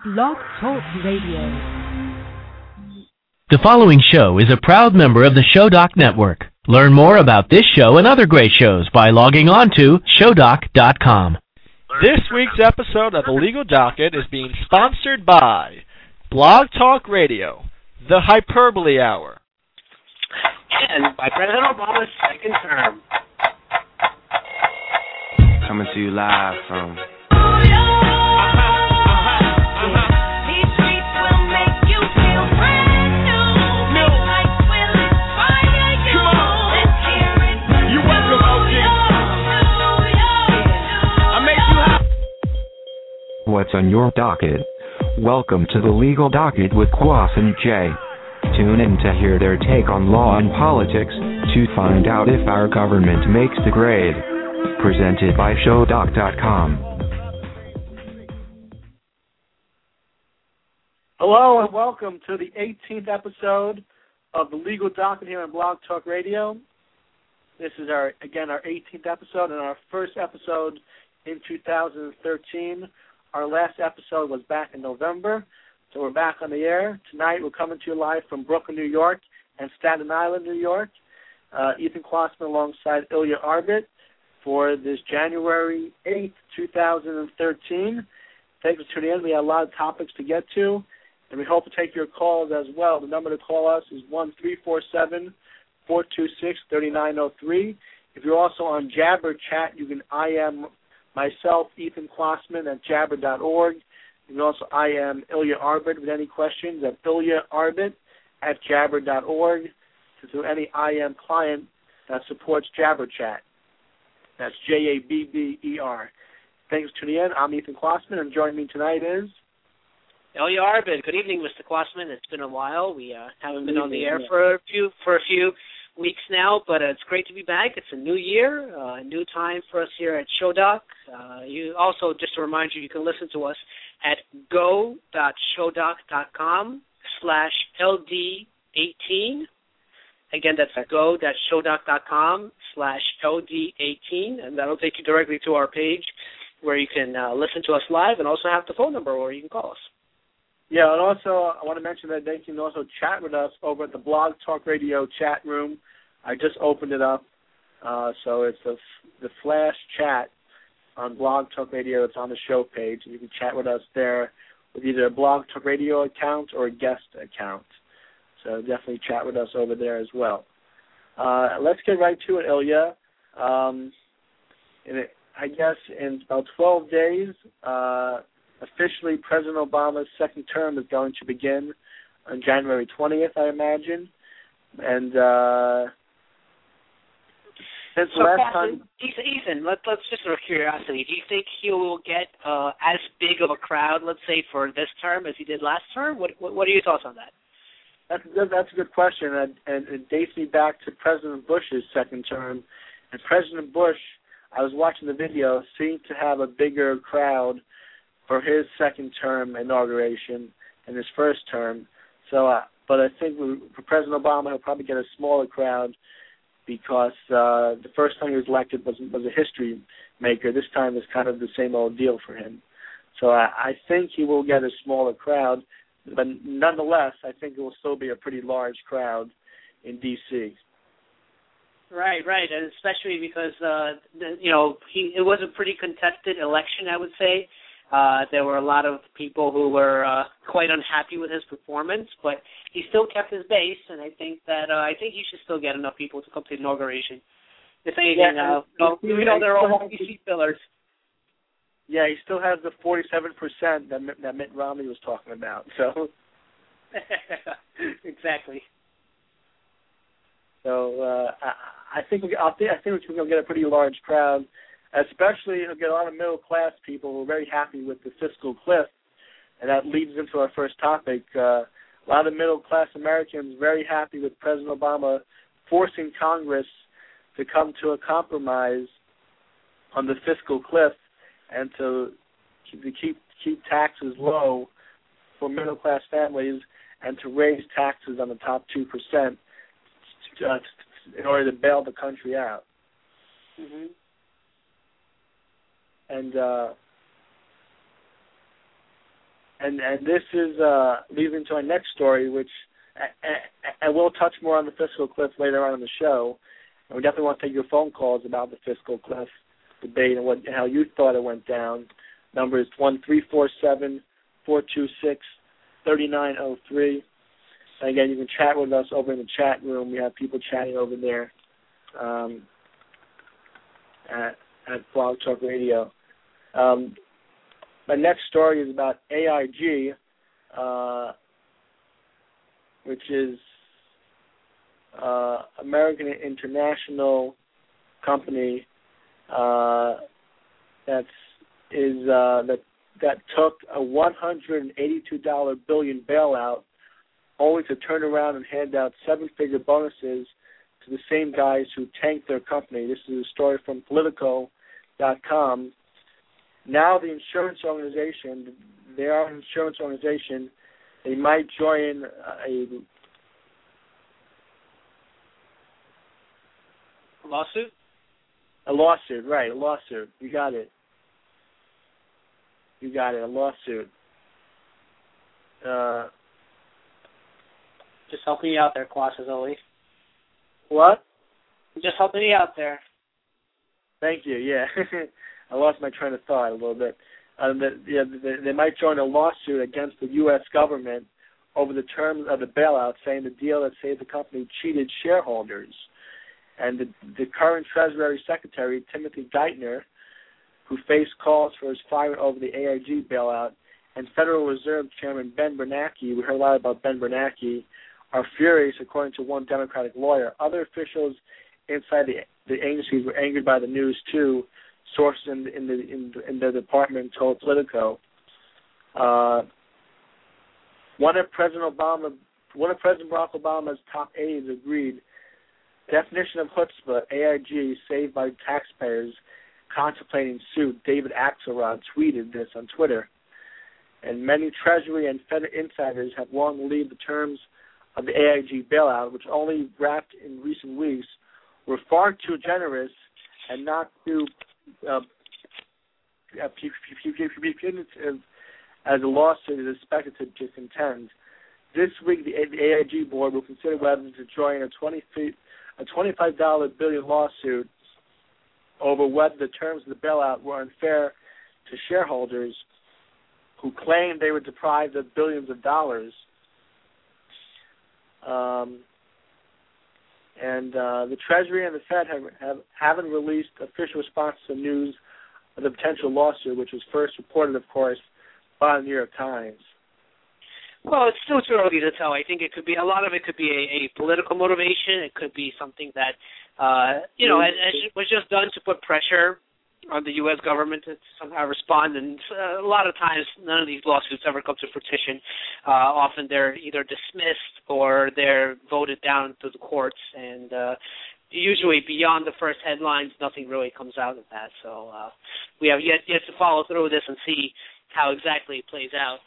Blog Talk Radio. The following show is a proud member of the Showdoc Network. Learn more about this show and other great shows by logging on to showdoc.com. This week's episode of the Legal Docket is being sponsored by Blog Talk Radio, the Hyperbole Hour. And by President Obama's second term. Coming to you live from What's on your docket? Welcome to the Legal Docket with Quas and Jay. Tune in to hear their take on law and politics, to find out if our government makes the grade. Presented by Showdoc.com. Hello and welcome to the 18th episode of the Legal Docket here on Blog Talk Radio. This is our again our 18th episode and our first episode in 2013. Our last episode was back in November, so we're back on the air tonight. We're coming to you live from Brooklyn, New York, and Staten Island, New York. Uh, Ethan Kwassman alongside Ilya Arbit for this January 8th, 2013. Thanks for tuning in. We have a lot of topics to get to, and we hope to take your calls as well. The number to call us is one three four seven four two six thirty nine zero three. If you're also on Jabber Chat, you can IM myself, Ethan Kwassman at jabber.org. You can also IM Ilya Arbit with any questions at Ilya Arbit at jabber.org to through any IM client that supports Jabber Chat. That's J A B B E R. Thanks for tuning in. I'm Ethan Kwassman, and joining me tonight is Ilya Arbit. Good evening, Mr. Kwassman. It's been a while. We uh, haven't been on the air for a few for a few weeks now, but uh, it's great to be back. It's a new year, uh, a new time for us here at Showdoc. Uh, you also, just to remind you, you can listen to us at go.showdoc.com slash LD18. Again, that's go.showdoc.com slash LD18, and that'll take you directly to our page where you can uh, listen to us live and also have the phone number where you can call us. Yeah, and also I want to mention that they can also chat with us over at the Blog Talk Radio chat room. I just opened it up, uh, so it's the the flash chat on Blog Talk Radio. It's on the show page, and you can chat with us there with either a Blog Talk Radio account or a guest account. So definitely chat with us over there as well. Uh, let's get right to it, Ilya. Um, it, I guess in about 12 days, uh, officially President Obama's second term is going to begin on January 20th, I imagine. And uh, since So, last time, Ethan, Ethan, let, let's just out of curiosity, do you think he will get uh, as big of a crowd, let's say, for this term as he did last term? What What, what are your thoughts on that? that's a good, that's a good question, and, and it dates me back to President Bush's second term. And President Bush, I was watching the video, seemed to have a bigger crowd for his second term inauguration and his first term. So, uh, but I think for President Obama, he'll probably get a smaller crowd because uh, the first time he was elected was was a history maker. This time is kind of the same old deal for him. So I, I think he will get a smaller crowd, but nonetheless, I think it will still be a pretty large crowd in D.C. Right, right, and especially because uh, the, you know he it was a pretty contested election, I would say. Uh, there were a lot of people who were uh, quite unhappy with his performance, but he still kept his base, and I think that uh, I think he should still get enough people to come to the inauguration. If anything, Yeah, uh, he- you know they're all DC fillers. Yeah, he still has the 47% that Mitt, that Mitt Romney was talking about. So, exactly. so uh, I, I think we, I think I think we're going to get a pretty large crowd, especially get a lot of middle class people who are very happy with the fiscal cliff, and that leads into our first topic. Uh, a lot of middle class Americans very happy with President Obama forcing Congress to come to a compromise on the fiscal cliff and to to keep, keep taxes low for middle class families and to raise taxes on the top two percent uh, in order to bail the country out. hmm And uh, and and this is uh, leads into our next story, which and we'll touch more on the fiscal cliff later on in the show. And we definitely want to take your phone calls about the fiscal cliff debate and what how you thought it went down. Number is one three four seven four two six thirty nine oh three. And again, you can chat with us over in the chat room. We have people chatting over there um, at at Blog Talk Radio. Um, my next story is about AIG, uh, which is uh, American International Company uh, that's is uh, that that took a 182 dollar billion bailout, only to turn around and hand out seven-figure bonuses to the same guys who tanked their company. This is a story from Politico.com. Now the insurance organization, they are an insurance organization. They might join a lawsuit. A lawsuit, right? A lawsuit. You got it. You got it. A lawsuit. Uh, just helping you out there, Quas, as always. What? Just helping you out there. Thank you. Yeah, I lost my train of thought a little bit. Um, the, yeah, they, they might join a lawsuit against the U.S. government over the terms of the bailout, saying the deal that saved the company cheated shareholders. And the, the current Treasury Secretary, Timothy Geithner, who faced calls for his firing over the AIG bailout, and Federal Reserve Chairman Ben Bernanke, we heard a lot about Ben Bernanke, are furious, according to one Democratic lawyer. Other officials inside the, the agencies were angered by the news too. Sources in, in the in, in the department told Politico. Uh, one of President Obama, one of President Barack Obama's top aides agreed. Definition of chutzpah: AIG saved by taxpayers contemplating suit. David Axelrod tweeted this on Twitter. And many Treasury and Fed insiders have long believed the terms of the AIG bailout, which only wrapped in recent weeks, were far too generous and not too punitive as the lawsuit is expected to, contend. This week, the, AIG board will consider whether to join a twenty a twenty-five dollar lawsuit over whether the terms of the bailout were unfair to shareholders who claimed they were deprived of billions of dollars um, and uh, the Treasury and the Fed have, have haven't released official response to news of the potential lawsuit, which was first reported, of course, by the New York Times. Well, it's still too early to tell. I think it could be a lot of it could be a, a political motivation. It could be something that uh, you know mm-hmm. was just done to put pressure on the U.S. government to somehow respond. And uh, a lot of times, none of these lawsuits ever come to fruition. Uh, often they're either dismissed or they're voted down to the courts. And uh, usually, beyond the first headlines, nothing really comes out of that. So uh, we have yet yet to follow through with this and see how exactly it plays out.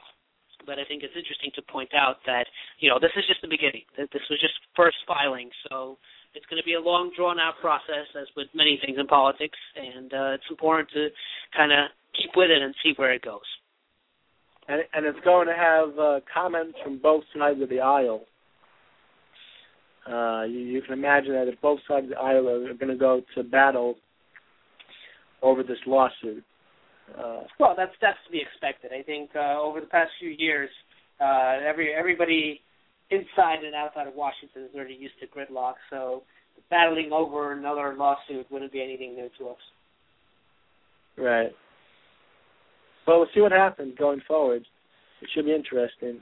But I think it's interesting to point out that you know this is just the beginning. That This was just first filing, so it's going to be a long, drawn out process, as with many things in politics, and uh, it's important to kind of keep with it and see where it goes. And, and it's going to have uh, comments from both sides of the aisle. Uh, you, you can imagine that if both sides of the aisle are, are going to go to battle over this lawsuit. Uh, well, that's that's to be expected. I think uh, over the past few years, uh, every everybody inside and outside of Washington is already used to gridlock, so battling over another lawsuit wouldn't be anything new to us. Right. Well, we'll see what happens going forward. It should be interesting.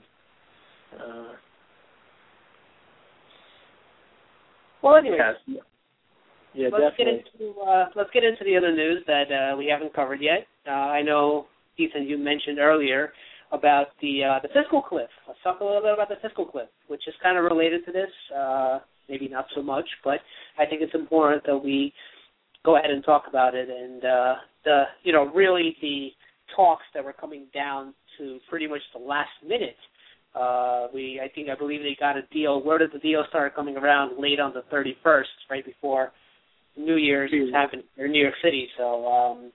Uh, well, anyways, yeah, yeah let's definitely. get into uh, let's get into the other news that uh, we haven't covered yet. Uh, I know, Ethan, you mentioned earlier about the uh, the fiscal cliff. Let's talk a little bit about the fiscal cliff, which is kind of related to this. Uh, maybe not so much, but I think it's important that we go ahead and talk about it. And uh, the you know really the talks that were coming down to pretty much the last minute. Uh, we I think I believe they got a deal. Where did the deal start coming around? Late on the 31st, right before New Year's is happening in New York City. So um,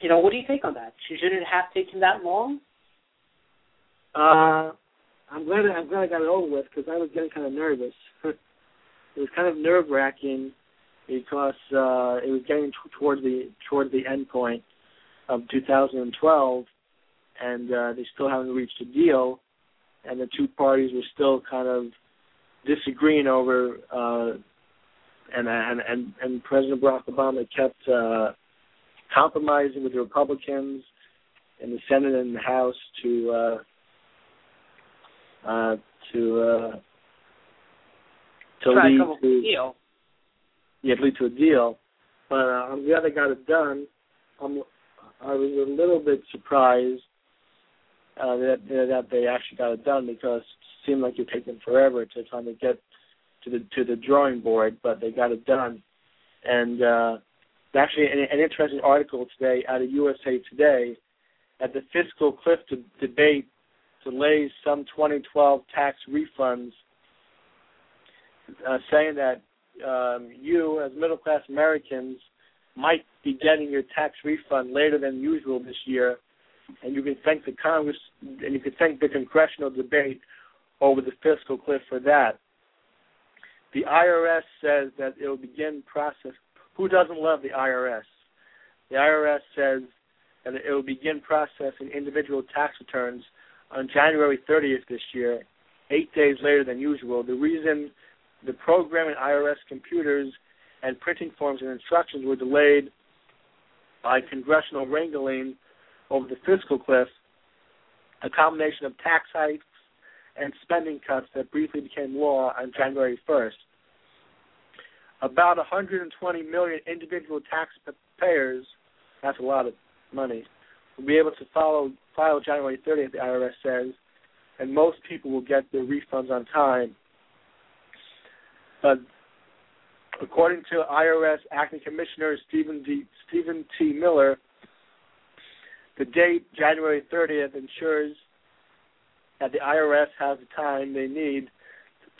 you know, what do you think on that? Should it have taken that long? Uh, I'm glad I'm glad I got it over with because I was getting kind of nervous. it was kind of nerve wracking because uh, it was getting t- toward the toward the end point of 2012, and uh, they still haven't reached a deal, and the two parties were still kind of disagreeing over, uh, and and and and President Barack Obama kept uh, compromising with the Republicans in the Senate and the House to uh, uh, to uh, to Try lead come up with a to deal. yeah, lead to a deal. But uh, I'm glad they got it done. I'm, I was a little bit surprised uh, that that they actually got it done because it seemed like it took them forever to try to get to the to the drawing board, but they got it done. And uh, actually, an, an interesting article today out of USA Today that the fiscal cliff de- debate delays some 2012 tax refunds, uh, saying that um, you, as middle class Americans, might be getting your tax refund later than usual this year, and you can thank the Congress and you can thank the congressional debate over the fiscal cliff for that. The IRS says that it will begin process. Who doesn't love the IRS? The IRS says that it will begin processing individual tax returns on January 30th this year, eight days later than usual. The reason the program in IRS computers and printing forms and instructions were delayed by congressional wrangling over the fiscal cliff, a combination of tax hikes and spending cuts that briefly became law on January 1st. About 120 million individual taxpayers, that's a lot of money, will be able to follow file January 30th, the IRS says, and most people will get their refunds on time. But according to IRS Acting Commissioner Steven D, Steven T. Miller, the date January 30th ensures that the IRS has the time they need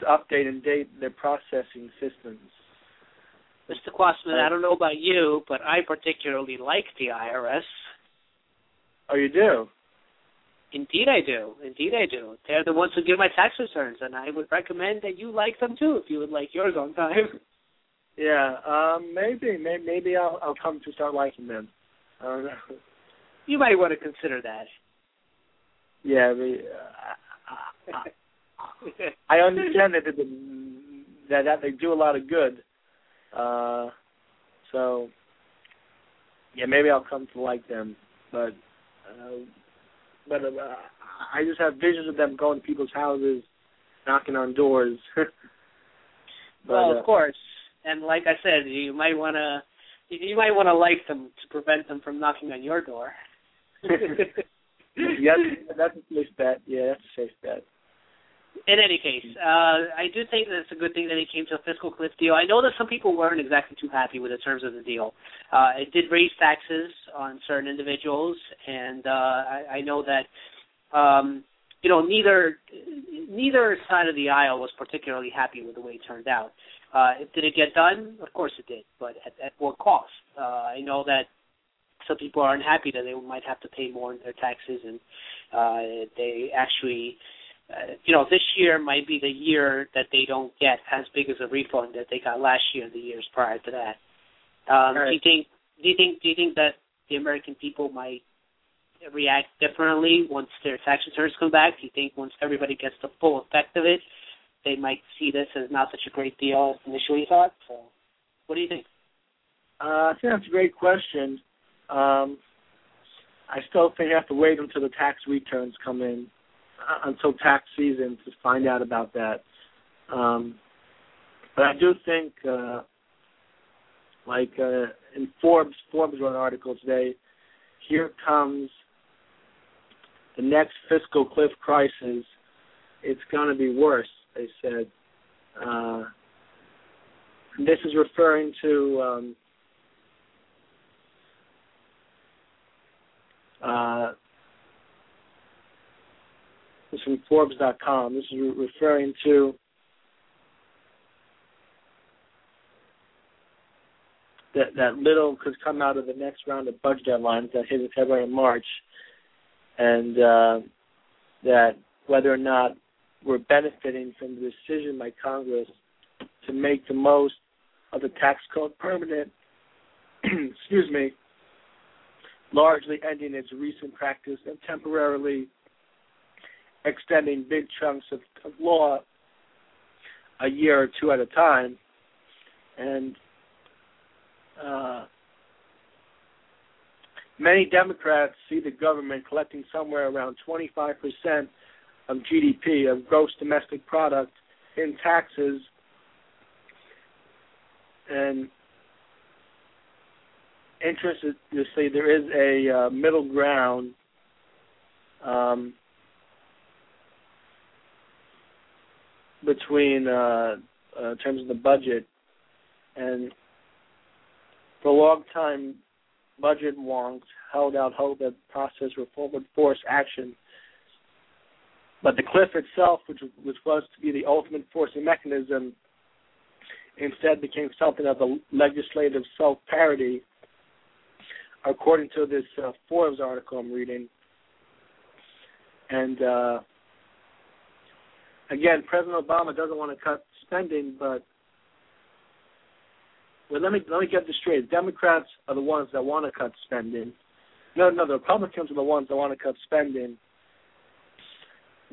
to update and date their processing systems. Mr. Kwassman, I don't know about you, but I particularly like the IRS. Oh, you do? Indeed, I do. Indeed, I do. They're the ones who give my tax returns, and I would recommend that you like them too if you would like yours on time. Yeah, um, maybe, maybe, maybe I'll, I'll come to start liking them. I don't know. You might want to consider that. Yeah, the, uh, I, I understand that the, that that they do a lot of good. Uh, so yeah, maybe I'll come to like them, but uh, but uh, I just have visions of them going to people's houses, knocking on doors. but, well, uh, of course, and like I said, you might want to you might want to like them to prevent them from knocking on your door. yes, that's a safe bet. Yeah, that's a safe bet. In any case, uh, I do think that it's a good thing that it came to a fiscal cliff deal. I know that some people weren't exactly too happy with the terms of the deal. Uh, it did raise taxes on certain individuals, and uh, I, I know that um, you know neither neither side of the aisle was particularly happy with the way it turned out. Uh, did it get done? Of course it did, but at, at what cost? Uh, I know that some people are unhappy that they might have to pay more in their taxes, and uh, they actually uh, you know, this year might be the year that they don't get as big as a refund that they got last year and the years prior to that. Um, Right. Do you think? Do you think? Do you think that the American people might react differently once their tax returns come back? Do you think once everybody gets the full effect of it, they might see this as not such a great deal as initially thought? So, what do you think? Uh, I think that's a great question. Um, I still think you have to wait until the tax returns come in, until tax season to find out about that. Um, but I do think, uh, like uh, in Forbes, Forbes wrote an article today. Here comes the next fiscal cliff crisis. It's going to be worse, they said. Uh, this is referring to um, Uh, this is from Forbes.com. This is referring to that that little could come out of the next round of budget deadlines that hit in February and March, and uh, that whether or not we're benefiting from the decision by Congress to make the most of the tax code permanent, excuse me, largely ending its recent practice of temporarily extending big chunks of, of law a year or two at a time. And uh, many Democrats see the government collecting somewhere around 25% of GDP, of gross domestic product, in taxes. And interestingly, there is a uh, middle ground um, between uh, uh, in terms of the budget and for a long time budget wonks held out hope that the process reform would force action. But the cliff itself, which, was supposed to be the ultimate forcing mechanism, instead became something of a legislative self parody, according to this uh, Forbes article I'm reading. And uh, again, President Obama doesn't want to cut spending, but well, let me let me get this straight. Democrats are the ones that want to cut spending. No, no, the Republicans are the ones that want to cut spending.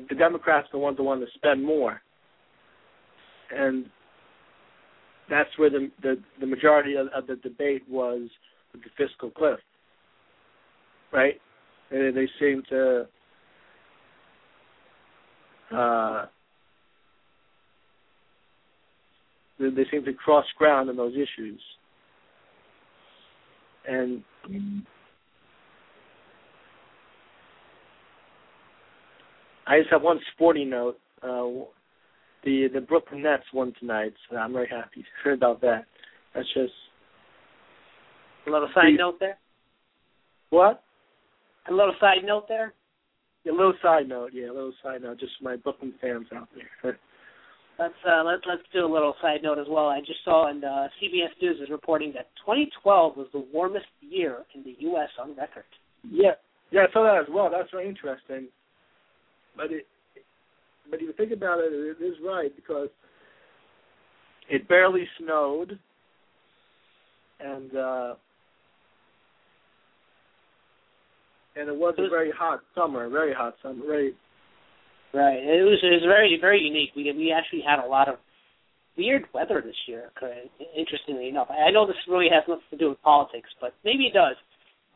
The Democrats are the ones that want to spend more, and that's where the the, the majority of, of the debate was with the fiscal cliff. Right? And they seem to uh, they, seem to cross ground on those issues. And I just have one sporting note. Uh, the the Brooklyn Nets won tonight, so I'm very happy about that. That's just a little side note there. What? A little side note there. A little side note, yeah, a little side note, just for my Brooklyn fans out there. Let's uh, let let's do a little side note as well. I just saw and uh, CBS News is reporting that 2012 was the warmest year in the U.S. on record. Yeah, yeah, I saw that as well. That's very interesting. But it, but if you think about it, it is right because it barely snowed, and uh, and it was a very hot summer, very hot summer, very Right. It was it was very very unique. We we actually had a lot of weird weather this year. Interestingly enough, I know this really has nothing to do with politics, but maybe it does.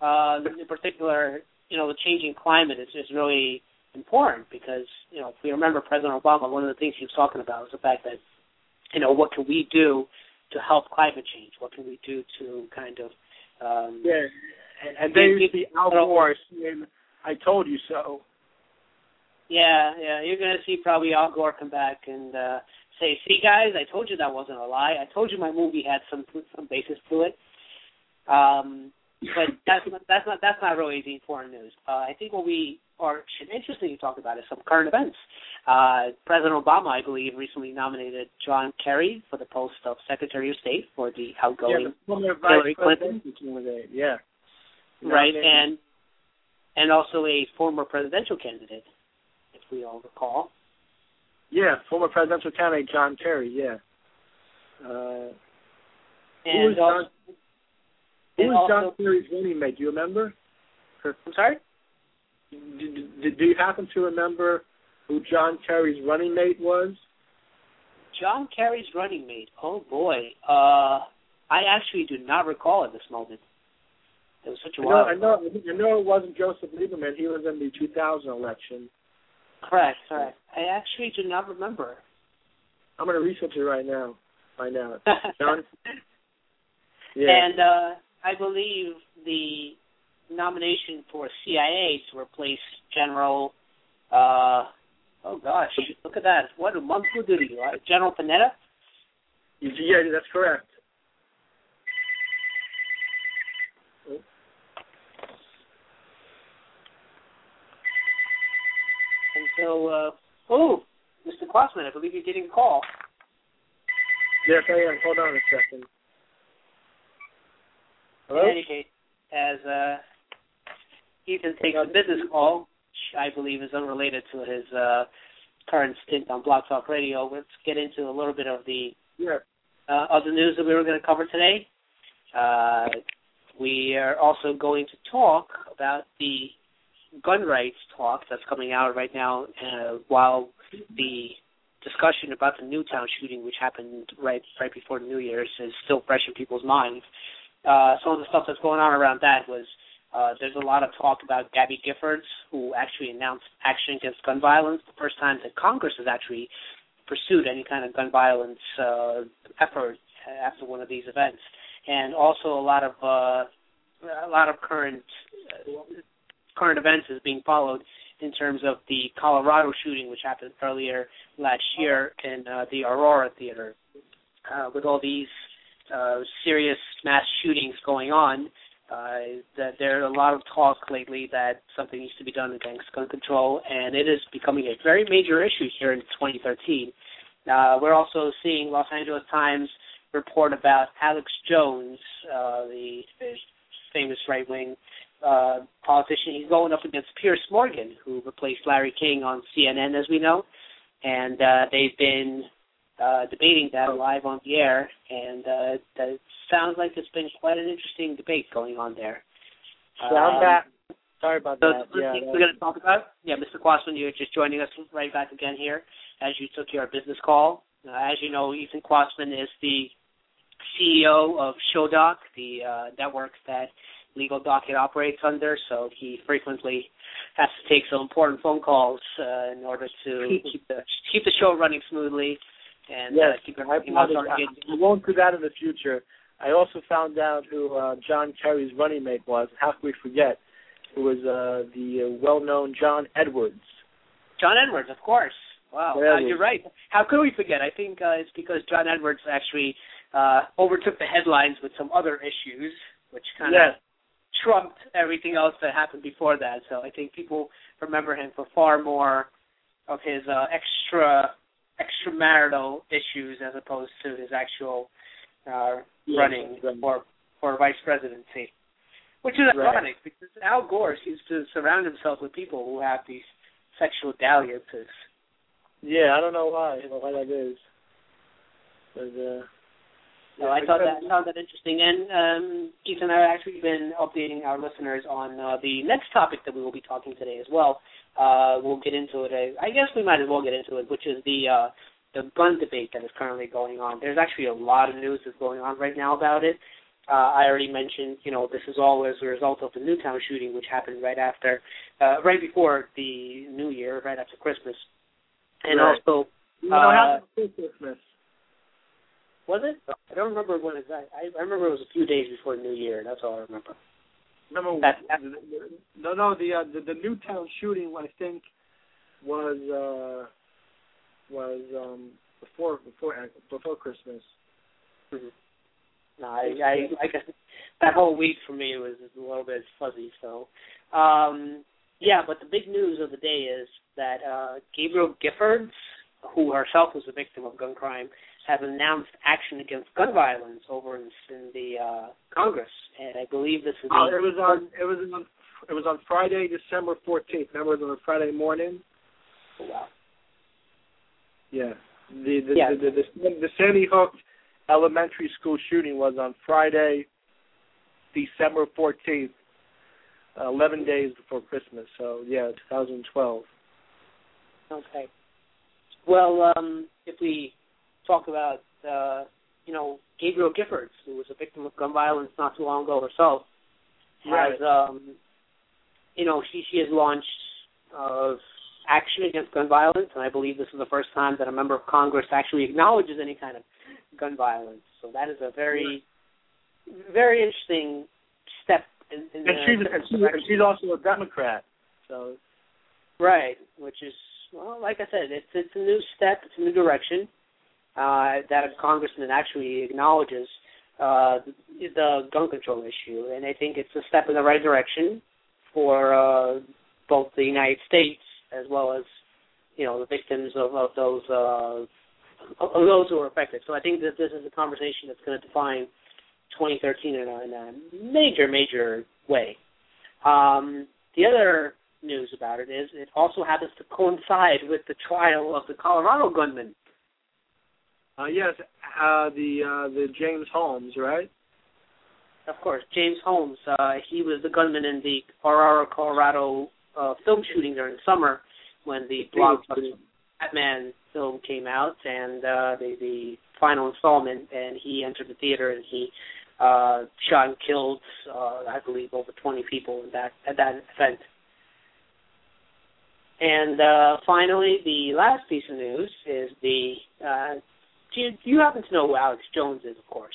Uh, in particular, you know, the changing climate is is really important because you know if we remember President Obama, one of the things he was talking about was the fact that you know what can we do to help climate change? What can we do to kind of um, yeah, and, and they used the Al Gore saying, "I told you so." Yeah, yeah, you're gonna see probably Al Gore come back and uh say, "See, guys, I told you that wasn't a lie. I told you my movie had some some basis to it." Um, but that's not, that's not that's not really the important news. Uh, I think what we are interesting to talk about is some current events. Uh, President Obama, I believe, recently nominated John Kerry for the post of Secretary of State for the outgoing yeah, the Hillary Clinton. Yeah, right, and and also a former presidential candidate we all recall. Yeah, former presidential candidate John Kerry. Yeah. Uh, and who was also, John, who was John Kerry's running mate? Do you remember? I'm sorry. Do, do, do you happen to remember who John Kerry's running mate was? John Kerry's running mate. Oh boy. Uh I actually do not recall at this moment. It was such a I while. Know, I know. I know it wasn't Joseph Lieberman. He was in the 2000 election. Correct, correct. I actually do not remember. I'm going to research it right now. Find out. John? Yeah. And uh, I believe the nomination for CIA to replace General. Uh, oh gosh, look at that! What a month will do to you, right? General Panetta. Yeah, that's correct. So, uh, oh, Mr. Kwassman, I believe you're getting a call. Yes, I am. Hold on a second. Hello? In any case, as uh, Ethan takes a business call, which I believe is unrelated to his uh, current stint on Blog Talk Radio. Let's get into a little bit of the Yeah. uh, of the news that we were going to cover today. Uh, we are also going to talk about the gun rights talk that's coming out right now, uh, while the discussion about the Newtown shooting, which happened right right before New Year's, is still fresh in people's minds. Uh, some of the stuff that's going on around that was uh, there's a lot of talk about Gabby Giffords, who actually announced action against gun violence, the first time that Congress has actually pursued any kind of gun violence uh, effort after one of these events, and also a lot of uh, a lot of current uh, current events is being followed in terms of the Colorado shooting, which happened earlier last year in uh, the Aurora Theater. Uh, with all these uh, serious mass shootings going on, uh, that there's a lot of talk lately that something needs to be done against gun control, and it is becoming a very major issue here in 2013. Uh, we're also seeing Los Angeles Times report about Alex Jones, uh, the famous right wing uh, politician. He's going up against Piers Morgan, who replaced Larry King on CNN, as we know, and uh, they've been uh, debating that live on the air, and uh, that sounds like it's been quite an interesting debate going on there. So I'm Um, back. Sorry about so that. Yeah, we're going to talk about. Yeah, Mr. Kwassman, you're just joining us right back again here as you took your business call. Uh, as you know, Ethan Kwassman is the CEO of ShowDoc, the uh, network that Legal Docket operates under. So he frequently has to take some important phone calls uh, in order to keep the keep the show running smoothly and yes, uh, keep everything on target. I won't do that in the future. I also found out who uh, John Kerry's running mate was. How could we forget? It was uh, the uh, well-known John Edwards. John Edwards, of course. Wow, uh, you're right. How could we forget? I think uh, it's because John Edwards actually uh, overtook the headlines with some other issues, which kind of Yes. Trumped everything else that happened before that. So I think people remember him for far more of his uh, extra extramarital issues as opposed to his actual uh, Yes, running right. for for vice presidency. Which is Right. ironic because Al Gore seems to surround himself with people who have these sexual dalliances. Yeah, I don't know why. I don't know why that is. But, uh, So I thought that found that interesting. And um, Ethan and I have actually been updating our listeners on uh, the next topic that we will be talking today as well. Uh, we'll get into it. I, I guess we might as well get into it, which is the uh, the gun debate that is currently going on. There's actually a lot of news that's going on right now about it. Uh, I already mentioned, you know, this is all as a result of the Newtown shooting, which happened right after, uh, right before the New Year, right after Christmas, and Right. also you know, uh, how Christmas. Was it? I don't remember when exactly. I, I remember it was a few days before New Year. That's all I remember. Remember, That- no, no, the uh, the, the Newtown shooting, I think, was uh, was um, before before before Christmas. No, I, I, I guess that whole week for me was a little bit fuzzy. So, um, yeah. But the big news of the day is that uh, Gabrielle Giffords, who herself was a victim of gun crime, has announced action against gun violence over in, in the uh, Congress, and I believe this is Oh, it was on it was on it was on Friday, December fourteenth. Remember, it was on a Friday morning. oh, wow. Yeah. The the, Yeah. the, the, the the Sandy Hook Elementary School shooting was on Friday, December fourteenth, uh, eleven days before Christmas. So yeah, 2012. Okay. Well, um, if we talk about, uh, you know, Gabrielle Giffords, who was a victim of gun violence not too long ago herself, has, um, you know, she she has launched uh, action against gun violence, and I believe this is the first time that a member of Congress actually acknowledges any kind of gun violence. So that is a very, very interesting step in, in And the she's and she's, and she's also a Democrat. So Right, which is well, like I said, it's it's a new step, it's a new direction uh, that a congressman actually acknowledges uh, the, gun control issue, and I think it's a step in the right direction for uh, both the United States as well as you know the victims of, of those uh, of those who are affected. So I think that this is a conversation that's going to define 2013 in a, in a major, major way. Um, the other news about it is it also happens to coincide with the trial of the Colorado gunman. Uh, yes, uh, the uh, the James Holmes, right? Of course, James Holmes. Uh, he was the gunman in the Aurora, Colorado uh, film shooting during the summer when the blockbuster Batman film came out and uh, the the final installment, and he entered the theater and he uh, shot and killed, uh, I believe, over 20 people in that at that event. And uh, finally, the last piece of news is the. Uh, do you, you happen to know who Alex Jones is, of course?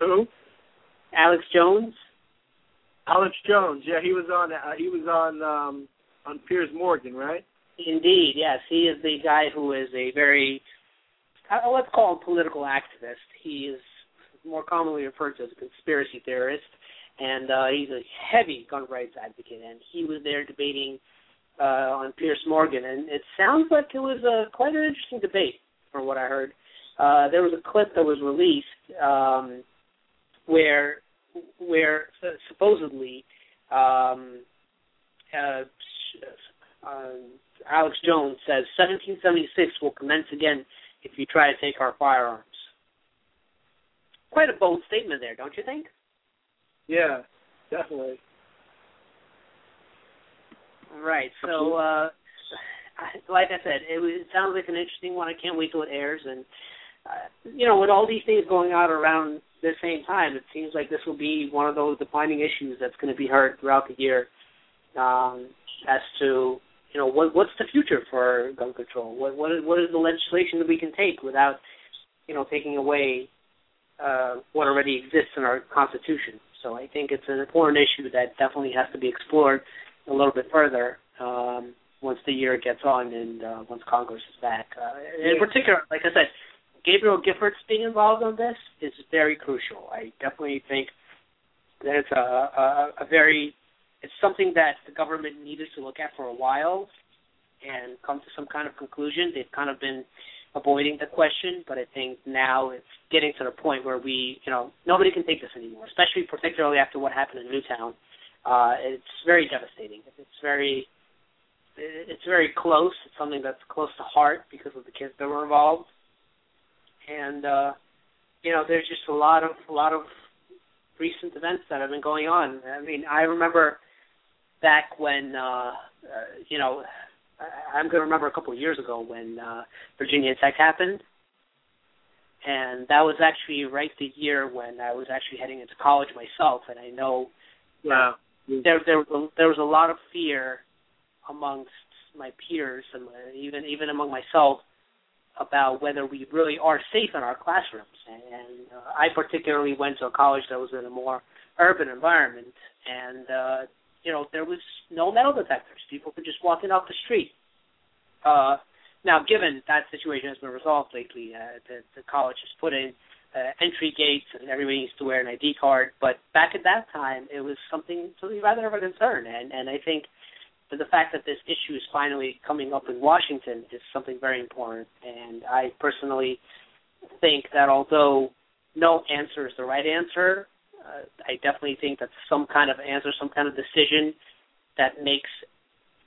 Who? Alex Jones. Alex Jones. Yeah, he was on. Uh, he was on um, on Piers Morgan, right? Indeed, yes. He is the guy who is a very, uh, let's call him political activist. He is more commonly referred to as a conspiracy theorist, and uh, he's a heavy gun rights advocate. And he was there debating uh, on Piers Morgan, and it sounds like it was a quite an interesting debate, from what I heard. Uh, there was a clip that was released um, where where supposedly um, uh, uh, Alex Jones says 1776 will commence again if you try to take our firearms. Quite a bold statement there, don't you think? Yeah, definitely. Right. So, uh, like I said, it, it sounds like an interesting one. I can't wait till it airs. And uh, you know, with all these things going on around the same time, it seems like this will be one of those defining issues that's going to be heard throughout the year um, as to you know what what's the future for gun control? What what is, what is the legislation that we can take without you know taking away uh, what already exists in our constitution? So I think it's an important issue that definitely has to be explored a little bit further um, once the year gets on and uh, once Congress is back. Uh, in particular, like I said, Gabrielle Giffords being involved on this is very crucial. I definitely think that it's a, a, a very it's something that the government needed to look at for a while and come to some kind of conclusion. They've kind of been avoiding the question, but I think now it's getting to the point where we, you know, nobody can take this anymore, especially particularly after what happened in Newtown. Uh, it's very devastating. It's very, it's very close. It's something that's close to heart because of the kids that were involved, and uh, you know, there's just a lot of, a lot of recent events that have been going on. I mean, I remember back when uh, uh you know I'm going to remember a couple of years ago when uh Virginia Tech happened and that was actually right the year when I was actually heading into college myself and I know yeah. there there was a, there was a lot of fear amongst my peers and even even among myself about whether we really are safe in our classrooms and, uh, I particularly went to a college that was in a more urban environment and uh you know, there was no metal detectors. People could just walk in off the street. Uh, now, given that situation has been resolved lately, uh, the, the college has put in uh, entry gates and everybody needs to wear an ID card. But back at that time, it was something something rather of a concern, and and I think that the fact that this issue is finally coming up in Washington is something very important. And I personally think that although no answer is the right answer, uh, I definitely think that some kind of answer, some kind of decision that makes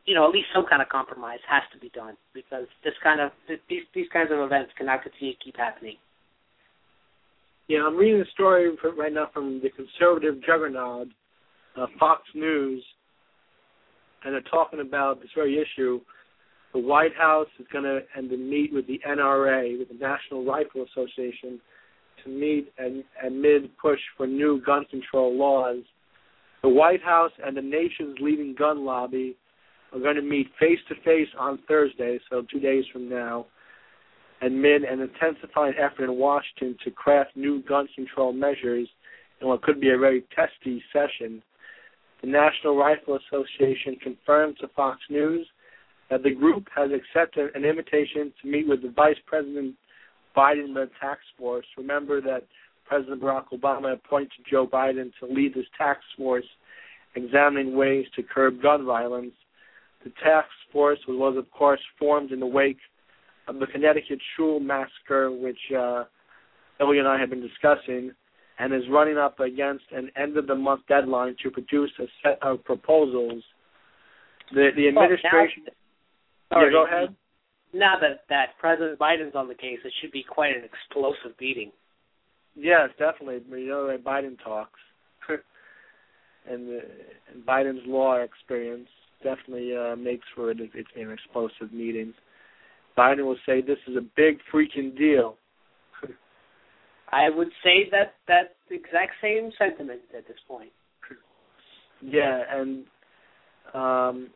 you know at least some kind of compromise has to be done because this kind of these these kinds of events cannot continue to keep happening. Yeah, I'm reading a story right now from the conservative juggernaut, uh, Fox News, and they're talking about this very issue. The White House is going to and to meet with the NRA, with the National Rifle Association, to meet and amid push for new gun control laws. The White House and the nation's leading gun lobby are going to meet face to face on Thursday, so two days from now, amid an intensified effort in Washington to craft new gun control measures in what could be a very testy session. The National Rifle Association confirmed to Fox News that the group has accepted an invitation to meet with the Vice President Biden-led task force. Remember that President Barack Obama appointed Joe Biden to lead this task force examining ways to curb gun violence. The task force was, of course, formed in the wake of the Connecticut Shul massacre, which uh, Ilya and I have been discussing. And is running up against an end of the month deadline to produce a set of proposals. The the administration. Well, now, yeah, go ahead. Now that that President Biden's on the case, it should be quite an explosive meeting. Yes, definitely. You know, like Biden talks, and, uh, and Biden's law experience definitely uh, makes for it, it an explosive meeting. Biden will say this is a big freaking deal. I would say that that's the exact same sentiment at this point. Yeah, and um,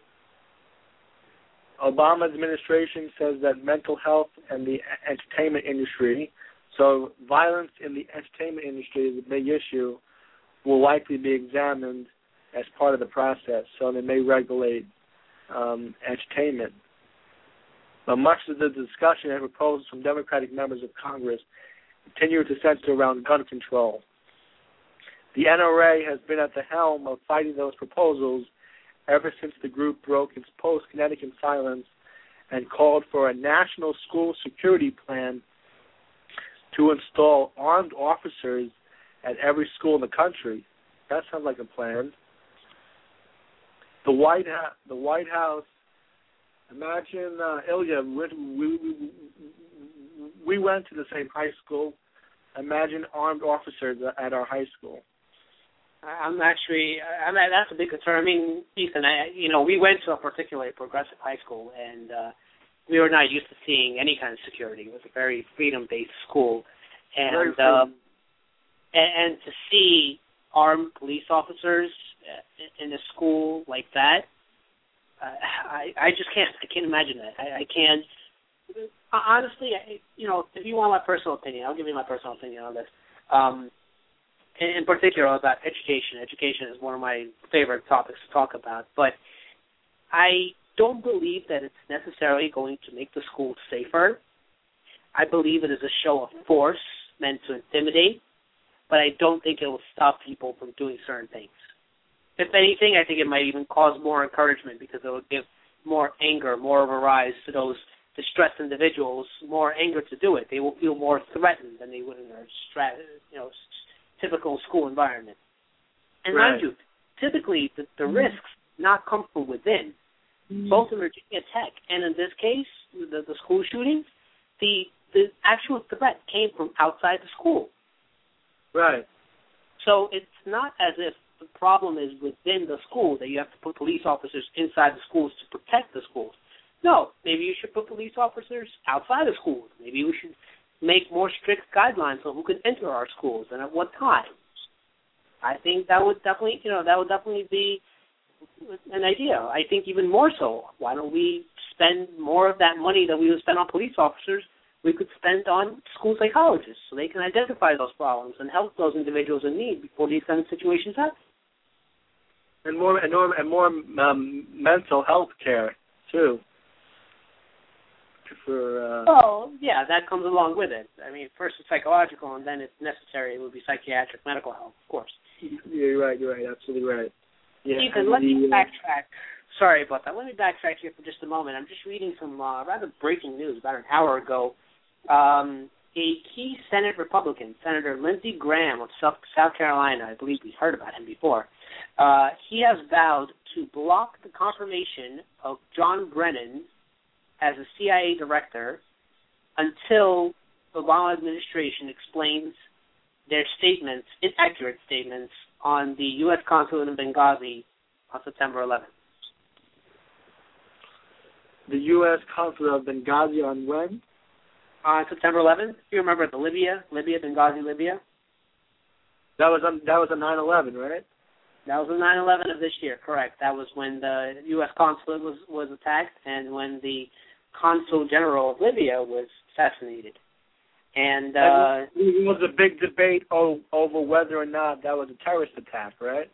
Obama administration says that mental health and the entertainment industry, so violence in the entertainment industry is a big issue, will likely be examined as part of the process. So they may regulate um, entertainment. But much of the discussion and proposals from Democratic members of Congress continue to center around gun control. The NRA has been at the helm of fighting those proposals ever since the group broke its post Connecticut silence and called for a national school security plan to install armed officers at every school in the country. That sounds like a plan. The White House, the White House. Imagine uh, Ilya. We, we, we went to the same high school. Imagine armed officers at our high school. I'm actually, I mean, that's a big concern. I mean, Ethan, I, you know, we went to a particularly progressive high school, and uh, we were not used to seeing any kind of security. It was a very freedom-based school, and um, and, and to see armed police officers uh, in a school like that, uh, I I just can't. I can't imagine that. I, I can't. Honestly, you know, if you want my personal opinion, I'll give you my personal opinion on this. Um, in particular about education. Education is one of my favorite topics to talk about, but I don't believe that it's necessarily going to make the school safer. I believe it is a show of force meant to intimidate, but I don't think it will stop people from doing certain things. If anything, I think it might even cause more encouragement because it will give more anger, more of a rise to those distressed individuals, more anger to do it. They will feel more threatened than they would in their strat, you know, typical school environment. And right. mind you, typically the, the mm-hmm. risks not come from within. Mm-hmm. Both in Virginia Tech and in this case, the, the school shooting, the the actual threat came from outside the school. Right. So it's not as if the problem is within the school that you have to put police officers inside the schools to protect the schools. No, maybe you should put police officers outside the schools. Maybe we should make more strict guidelines on who can enter our schools and at what time. I think that would definitely, you know, that would definitely be an idea. I think even more so. Why don't we spend more of that money that we would spend on police officers? We could spend on school psychologists so they can identify those problems and help those individuals in need before these kind of situations happen. And more and more and more um, mental health care too for. Uh... Oh yeah, that comes along with it. I mean, first it's psychological, and then if necessary, it would be psychiatric medical help, of course. Yeah, you're right. You're right. Absolutely right. Yeah. Ethan, let me uh, backtrack. Sorry about that. Let me backtrack here for just a moment. I'm just reading some uh, rather breaking news about an hour ago. Um, a key Senate Republican, Senator Lindsey Graham of South, South Carolina, I believe we've heard about him before, uh, he has vowed to block the confirmation of John Brennan as a CIA director until the Obama administration explains their statements, inaccurate statements, on the U.S. consulate in Benghazi on September 11th. The U.S. consulate of Benghazi on when? On September 11th. You remember the Libya, Libya, Benghazi, Libya. That was on that was on 9/11, right? That was on 9/11 of this year, correct? That was when the U.S. consulate was was attacked, and when the consul general of Libya was assassinated. And uh, it was a big debate over whether or not that was a terrorist attack, right?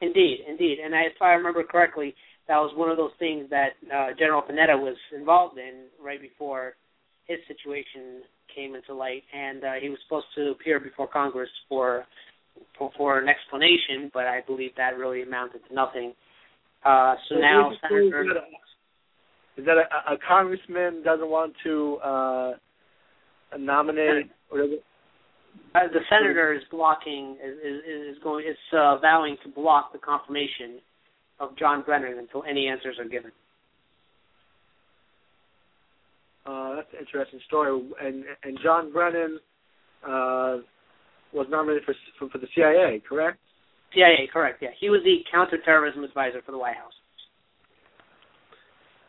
Indeed, indeed. And if I remember correctly, that was one of those things that uh, General Panetta was involved in right before his situation came into light, and uh, he was supposed to appear before Congress for, for for an explanation, but I believe that really amounted to nothing. Uh, so now, Senator is that a, a congressman doesn't want to uh, nominate? Or Uh, the senator is blocking is is, is going is uh, vowing to block the confirmation of John Brennan until any answers are given. Uh, that's an interesting story. And and John Brennan uh, was nominated for, for for the CIA, correct? CIA, correct. Yeah, he was the counterterrorism advisor for the White House.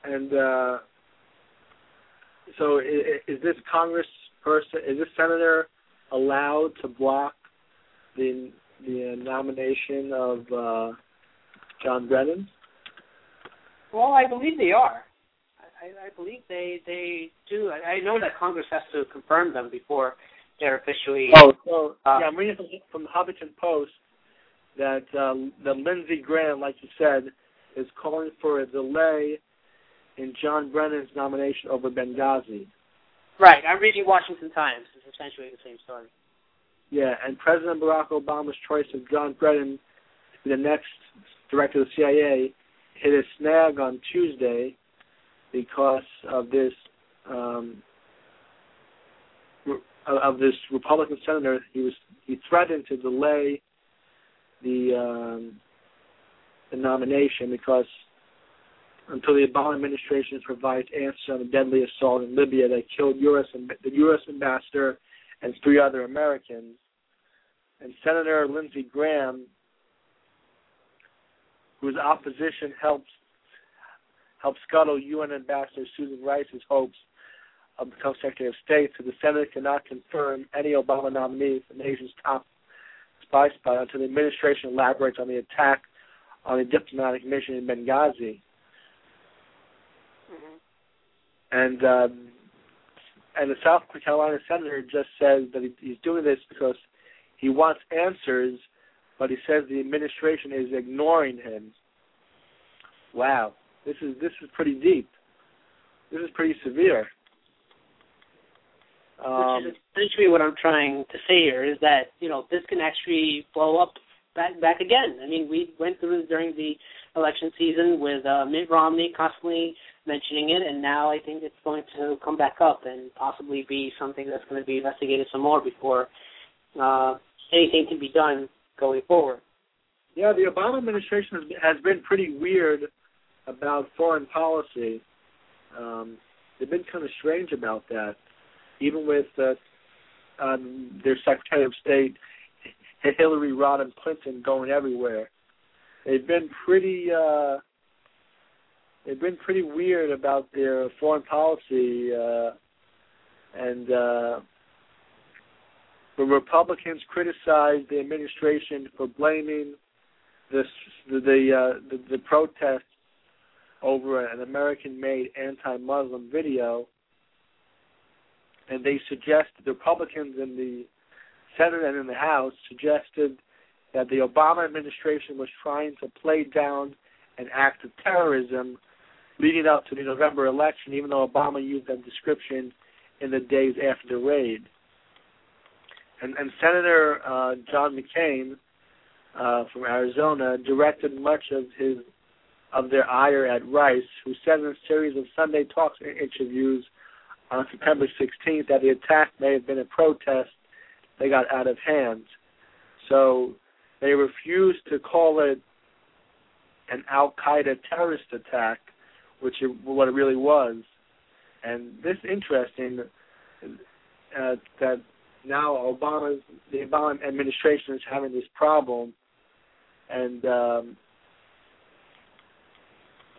And uh, so, is, is this Congress person, is this senator allowed to block the the nomination of uh, John Brennan? Well, I believe they are. I, I believe they they do. I, I know that Congress has to confirm them before they're officially. Oh, so uh, yeah, I'm reading from, from the Huffington Post that um, that Lindsey Graham, like you said, is calling for a delay in John Brennan's nomination over Benghazi. Right. I'm reading Washington Times. It's essentially the same story. Yeah, and President Barack Obama's choice of John Brennan to be the next director of the CIA hit a snag on Tuesday because of this um, of this Republican senator. He was he threatened to delay the um, the nomination because until the Obama administration provides answers on the deadly assault in Libya that killed US, the U.S. ambassador and three other Americans. And Senator Lindsey Graham, whose opposition helps helped scuttle UN Ambassador Susan Rice's hopes of becoming Secretary of State, so the Senate cannot confirm any Obama nominee for the nation's top spy spot until the administration elaborates on the attack on a diplomatic mission in Benghazi. Mm-hmm. And um, and the South Carolina senator just says that he, he's doing this because he wants answers, but he says the administration is ignoring him. Wow, this is this is pretty deep. This is pretty severe. Um, Which is essentially what I'm trying to say here is that you know this can actually blow up back back again. I mean, we went through this during the election season with uh, Mitt Romney constantly mentioning it, and now I think it's going to come back up and possibly be something that's going to be investigated some more before uh, anything can be done going forward. Yeah, the Obama administration has been, pretty weird about foreign policy. Um, they've been kind of strange about that, even with uh, um, their Secretary of State Hillary Rodham Clinton going everywhere. They've been pretty. Uh, they've been pretty weird about their foreign policy, uh, and uh, the Republicans criticized the administration for blaming this the the, uh, the, the protests over an American-made anti-Muslim video, and they suggested the Republicans in the Senate and in the House suggested that the Obama administration was trying to play down an act of terrorism leading up to the November election, even though Obama used that description in the days after the raid. And, and Senator uh, John McCain uh, from Arizona directed much of his of their ire at Rice, who said in a series of Sunday Talks and interviews on September 16th that the attack may have been a protest they got out of hand. So they refused to call it an Al Qaeda terrorist attack, which it, what it really was. And this interesting uh, that now Obama's the Obama administration is having this problem, and um,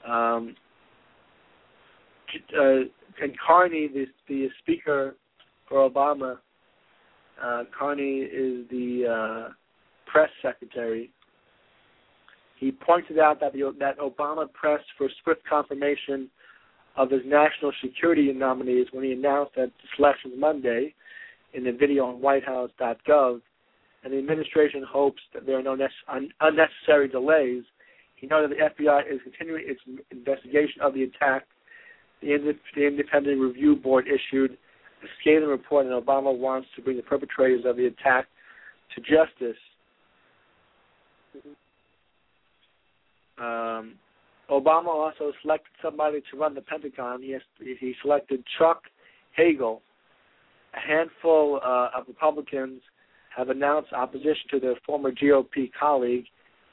um, uh, and Carney, the the speaker for Obama, uh, Carney is the uh, press secretary. He pointed out that the, that Obama pressed for swift confirmation of his national security nominees when he announced that selections Monday in the video on WhiteHouse.gov, and the administration hopes that there are no un- unnecessary delays. He noted the FBI is continuing its investigation of the attack. The, the independent review board issued the scathing report, and Obama wants to bring the perpetrators of the attack to justice. Um, Obama also selected somebody to run the Pentagon. He, has, he selected Chuck Hagel. A handful uh, of Republicans have announced opposition to their former GOP colleague,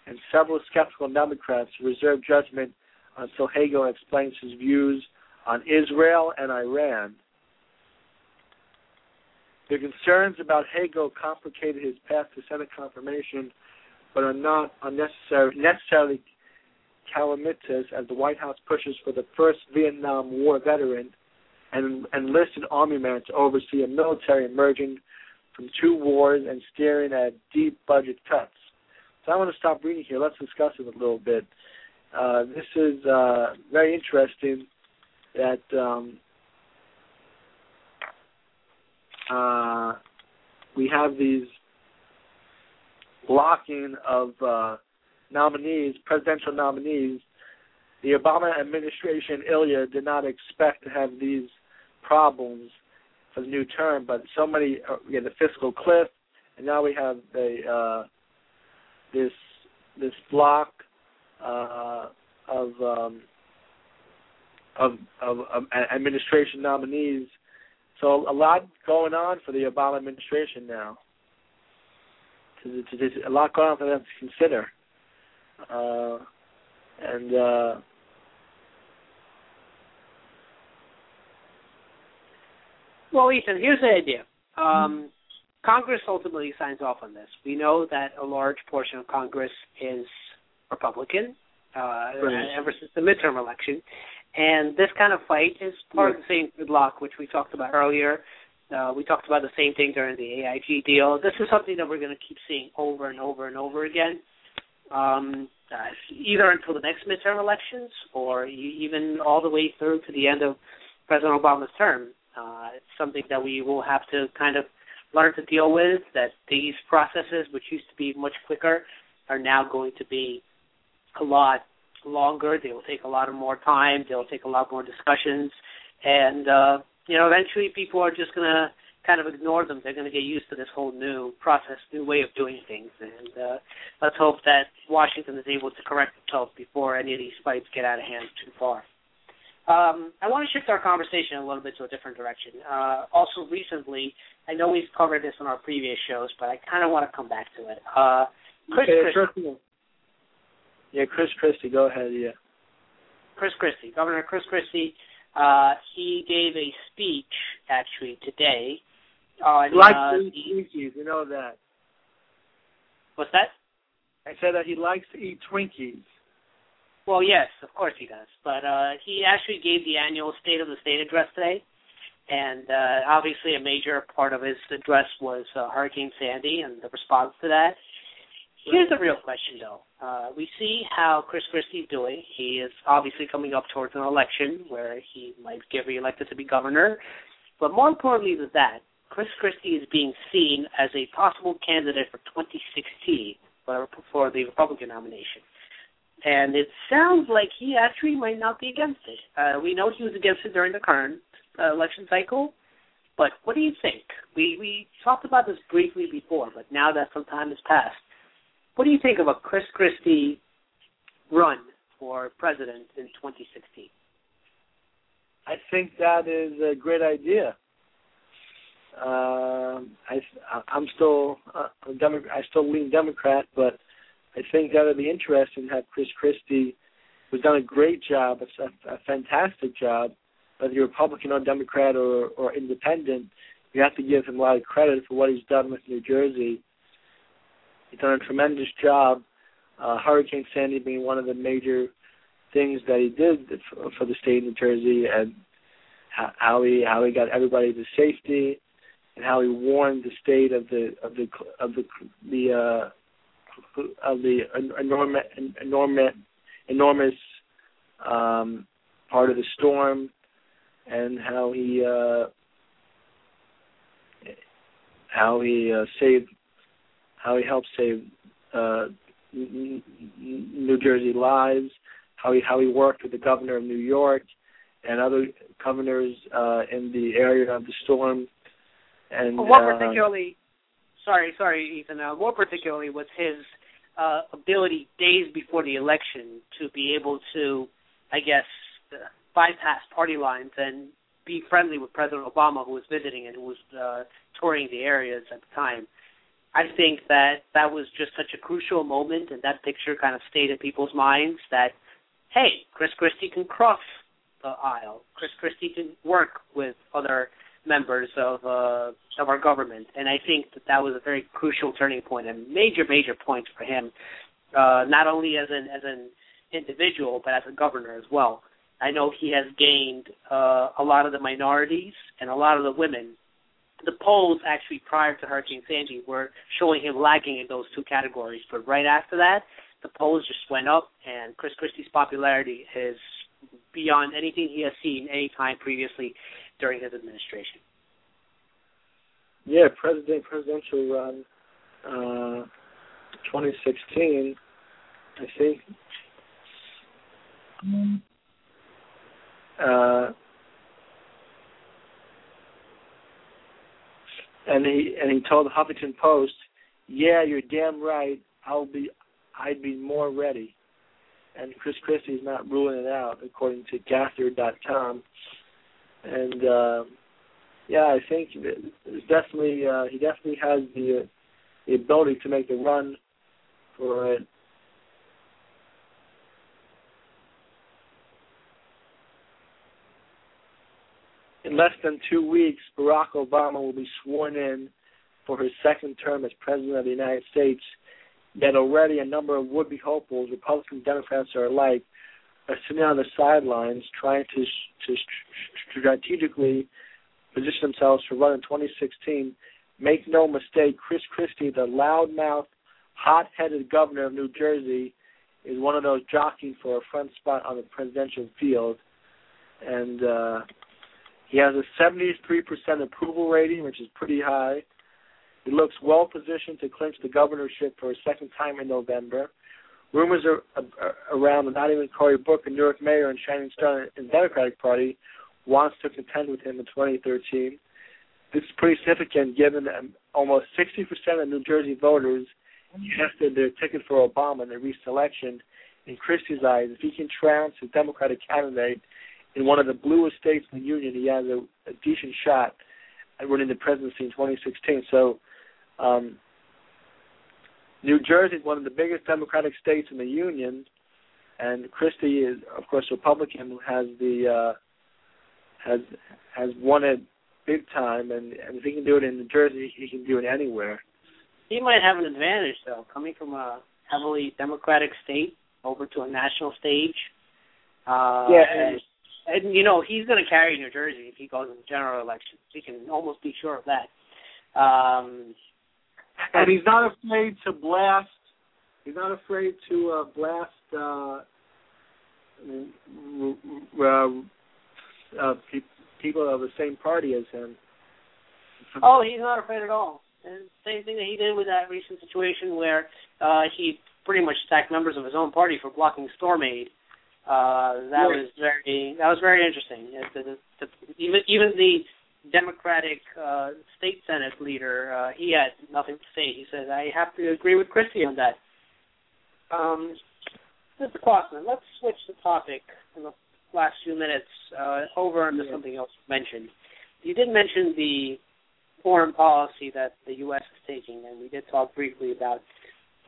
and several skeptical Democrats reserve judgment until Hagel explains his views on Israel and Iran. The concerns about Hagel complicated his path to Senate confirmation, but are not unnecessary, necessarily calamitous as the White House pushes for the first Vietnam War veteran and enlisted army man to oversee a military emerging from two wars and staring at deep budget cuts. So I want to stop reading here. Let's discuss it a little bit. Uh, this is uh, very interesting that um, uh, we have these blocking of uh, nominees, presidential nominees. The Obama administration, Ilya, did not expect to have these problems for the new term, but so many, uh, had the fiscal cliff, and now we have the uh, this this block uh, of, um, of, of of administration nominees. So a lot going on for the Obama administration now. To, to, to, a lot going on for them to consider, uh, and uh, Well, Ethan, here's the idea. Um, Congress ultimately signs off on this. We know that a large portion of Congress is Republican uh, right. ever since the midterm election, and this kind of fight is part of the same gridlock which we talked about earlier. Uh, we talked about the same thing during the AIG deal. This is something that we're going to keep seeing over and over and over again, um, uh, either until the next midterm elections or even all the way through to the end of President Obama's term. Uh, it's something that we will have to kind of learn to deal with. That these processes, which used to be much quicker, are now going to be a lot longer. They will take a lot of more time. They'll take a lot more discussions, and uh, you know, eventually people are just going to kind of ignore them. They're going to get used to this whole new process, new way of doing things, and uh, let's hope that Washington is able to correct itself before any of these fights get out of hand too far. Um, I want to shift our conversation a little bit to a different direction. Uh, also, recently, I know we've covered this on our previous shows, but I kind of want to come back to it. Uh, Chris okay, Christie. Yeah, Chris Christie, go ahead. Yeah. Chris Christie, Governor Chris Christie. Uh, he gave a speech actually today on He likes uh, to eat Twinkies. You know that. what's that? I said that he likes to eat Twinkies. Well, yes, of course he does. But uh, he actually gave the annual State of the State address today, and uh, obviously a major part of his address was uh, Hurricane Sandy and the response to that. Here's the real question, though. Uh, we see how Chris Christie's doing. He is obviously coming up towards an election where he might get reelected to be governor. But more importantly than that, Chris Christie is being seen as a possible candidate for 2016 for, the Republican nomination and it sounds like he actually might not be against it. Uh, we know he was against it during the current uh, election cycle, but what do you think? We we talked about this briefly before, but now that some time has passed, what do you think of a Chris Christie run for president in 2016? I think that is a great idea. Um, I I'm still uh, a Demo- I still lean Democrat, but I think that would be interesting to have Chris Christie, who's done a great job, a, a fantastic job, whether you're Republican or Democrat or, or independent, you have to give him a lot of credit for what he's done with New Jersey. He's done a tremendous job. Uh, Hurricane Sandy being one of the major things that he did for, for the state of New Jersey, and how he how he got everybody to safety, and how he warned the state of the of the of the the uh, of the enormous enormous enormous um, part of the storm, and how he uh, how he uh, saved how he helped save uh, New Jersey lives, how he how he worked with the governor of New York and other governors uh, in the area of the storm. And what uh, particularly sorry, sorry, Ethan. Uh, more particularly was his uh, ability days before the election to be able to, I guess, uh, bypass party lines and be friendly with President Obama, who was visiting and who was uh, touring the areas at the time. I think that that was just such a crucial moment, and that picture kind of stayed in people's minds that, hey, Chris Christie can cross the aisle. Chris Christie can work with other members of uh, of our government, and I think that that was a very crucial turning point and major major point for him, uh, not only as an as an individual but as a governor as well. I know he has gained uh, a lot of the minorities and a lot of the women. The polls actually prior to Hurricane Sandy were showing him lagging in those two categories, but right after that, the polls just went up, and Chris Christie's popularity is beyond anything he has seen any time previously during his administration. Yeah, president presidential run, uh, 2016. I think. Uh, and he and he told the Huffington Post, "Yeah, you're damn right. I'll be, I'd be more ready." And Chris Christie is not ruling it out, according to Gawker.com. And uh, yeah, I think it's definitely uh, he definitely has the the ability to make the run for it. In less than two weeks, Barack Obama will be sworn in for his second term as President of the United States. Yet already a number of would-be hopefuls, Republicans and Democrats are alike, are sitting on the sidelines trying to, to strategically position themselves to run in 2016. Make no mistake, Chris Christie, the loudmouth, hot-headed governor of New Jersey, is one of those jockeying for a front spot on the presidential field. And uh, he has a 73% approval rating, which is pretty high. He looks well positioned to clinch the governorship for a second time in November. Rumors are, are around that not even Cory Booker, Newark mayor and shining star in the Democratic Party, wants to contend with him in 2013. This is pretty significant given that um, almost 60% of New Jersey voters casted their ticket for Obama in the recent election. In Christie's eyes, if he can trounce a Democratic candidate in one of the bluest states in the union, he has a, a decent shot at winning the presidency in 2016. So, um, New Jersey is one of the biggest Democratic states in the union, and Christie is, of course, Republican, who has the uh, has has won it big time, and, and if he can do it in New Jersey, he can do it anywhere. He might have an advantage though, coming from a heavily Democratic state over to a national stage. Uh, yeah, and, and you know he's going to carry New Jersey if he goes in the general elections. We can almost be sure of that. Um, and he's not afraid to blast. He's not afraid to uh, blast uh, uh, uh, pe- people of the same party as him. Oh, he's not afraid at all. And same thing that he did with that recent situation where uh, he pretty much attacked members of his own party for blocking Storm Aid. Uh, that was very that was very interesting. The, the, the, even even the Democratic uh, state senate leader, uh, he had nothing to say. He said, "I have to agree with Christie on that." Um, Mr. Kwassman, let's switch the topic in the last few minutes uh, over into Yeah. something else you mentioned. You did mention the foreign policy that the U.S. is taking, and we did talk briefly about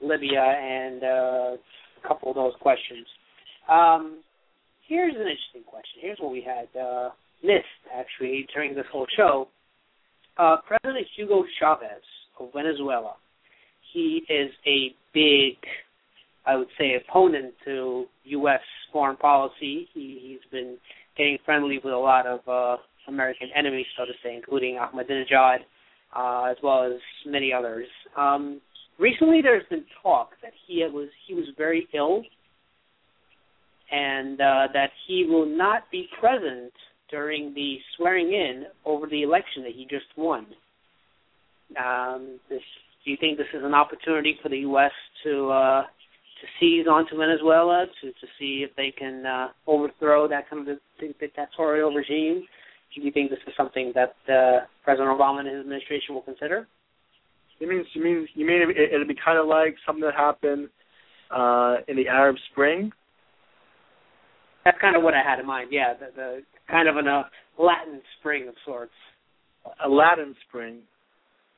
Libya and uh, a couple of those questions. Um, here's an interesting question. Here's what we had uh, missed actually during this whole show. Uh, President Hugo Chavez of Venezuela. He is a big, I would say, opponent to U.S. foreign policy. He, he's been getting friendly with a lot of uh, American enemies, so to say, including Ahmadinejad, uh, as well as many others. Um, recently, there's been talk that he was he was very ill, and uh, that he will not be present during the swearing in over the election that he just won. Um, this, do you think this is an opportunity for the U.S. to uh, to seize onto Venezuela to to see if they can uh, overthrow that kind of dictatorial regime? Do you think this is something that uh, President Obama and his administration will consider? You mean you mean you mean it, it'll be kind of like something that happened uh, in the Arab Spring? That's kind of what I had in mind. Yeah, the, the kind of a uh, Latin Spring of sorts. a Latin Spring.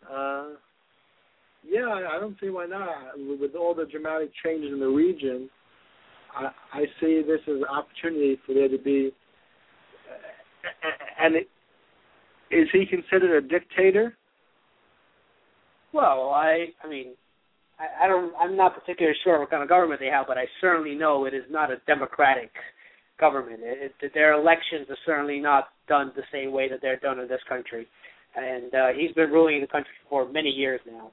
Uh, Yeah, I don't see why not. With all the dramatic changes in the region, I, I see this as an opportunity for there to be. And it, is he considered a dictator? Well, I, I mean, I, I don't. I'm not particularly sure what kind of government they have, but I certainly know it is not a democratic government. It, it, their elections are certainly not done the same way that they're done in this country, and uh, he's been ruling the country for many years now.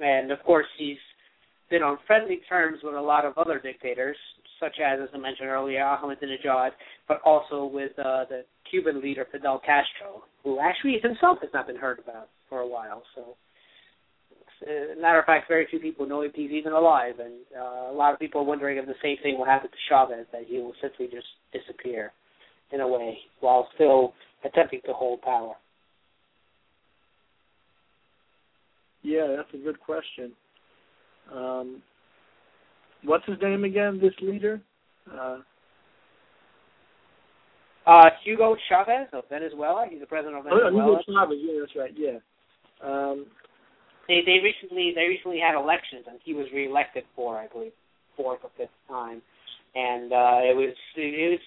And of course, he's been on friendly terms with a lot of other dictators, such as, as I mentioned earlier, Ahmadinejad, but also with uh, the Cuban leader Fidel Castro, who actually himself has not been heard about for a while. So uh, matter of fact, very few people know if he's even alive, and uh, a lot of people are wondering if the same thing will happen to Chavez, that he will simply just disappear in a way while still attempting to hold power. Yeah, that's a good question. Um, what's his name again? This leader? Uh, uh, Hugo Chavez of Venezuela. He's the president of Venezuela. Oh, Hugo Chavez. Yeah, that's right. Yeah. Um, they they recently they recently had elections and he was reelected for I believe fourth or fifth time, and uh, it was it was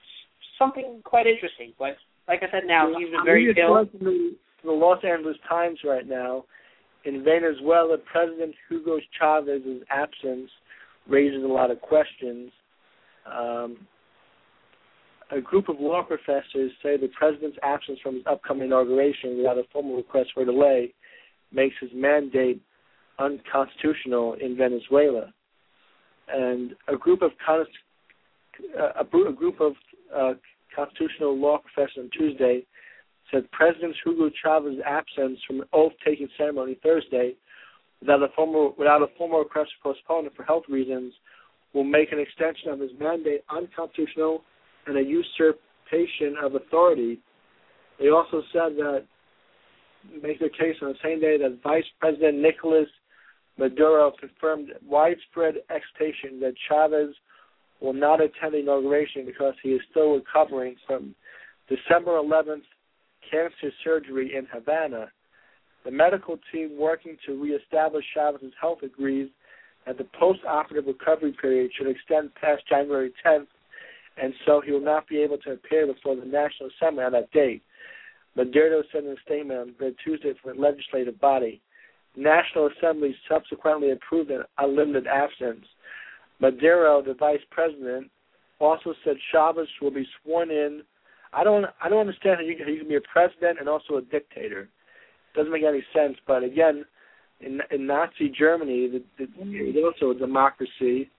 something quite interesting. But like I said, now he's been very ill. The, the Los Angeles Times right now. In Venezuela, President Hugo Chavez's absence raises a lot of questions. Um, a group of law professors say the president's absence from his upcoming inauguration without a formal request for delay makes his mandate unconstitutional in Venezuela. And a group of a, group of uh, constitutional law professors on Tuesday said President Hugo Chavez's absence from an oath-taking ceremony Thursday, without a formal without a formal request for postponement for health reasons, will make an extension of his mandate unconstitutional and a usurpation of authority. They also said that make their case on the same day that Vice President Nicolas Maduro confirmed widespread expectation that Chavez will not attend the inauguration because he is still recovering from December 11th cancer surgery in Havana. The medical team working to reestablish Chavez's health agrees that the post-operative recovery period should extend past January 10th, and so he will not be able to appear before the National Assembly on that date. Maduro said in a statement on Tuesday from the legislative body. National Assembly subsequently approved an unlimited absence. Maduro, the vice president, also said Chavez will be sworn in. I don't I don't understand how you can, you can be a president and also a dictator. It doesn't make any sense. But again, in in Nazi Germany, the, the, it was also a democracy,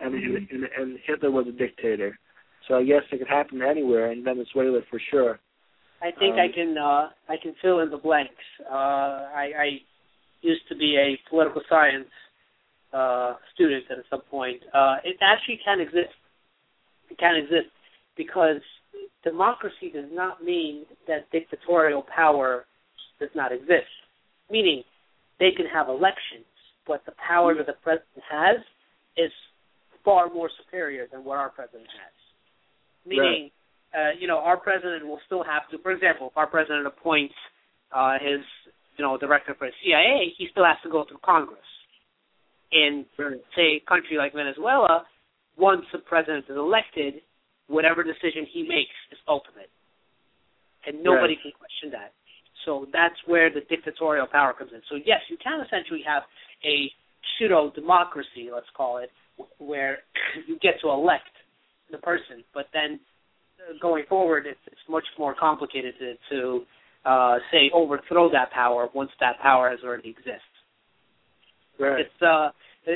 and, and and Hitler was a dictator. So I guess it could happen anywhere in Venezuela for sure. I think um, I can uh, I can fill in the blanks. Uh, I, I used to be a political science uh, student at some point. Uh, it actually can exist. It can exist because democracy does not mean that dictatorial power does not exist. Meaning, they can have elections, but the power that the president has is far more superior than what our president has. Meaning, uh, you know, our president will still have to. For example, if our president appoints uh, his, you know, director for the CIA, he still has to go through Congress. In say a country like Venezuela, once the president is elected, whatever decision he makes is ultimate, and nobody right. can question that. So that's where the dictatorial power comes in. So yes, you can essentially have a pseudo democracy, let's call it, where you get to elect the person, but then going forward, it's, it's much more complicated to, to uh, say overthrow that power once that power has already exists. Right. It's uh,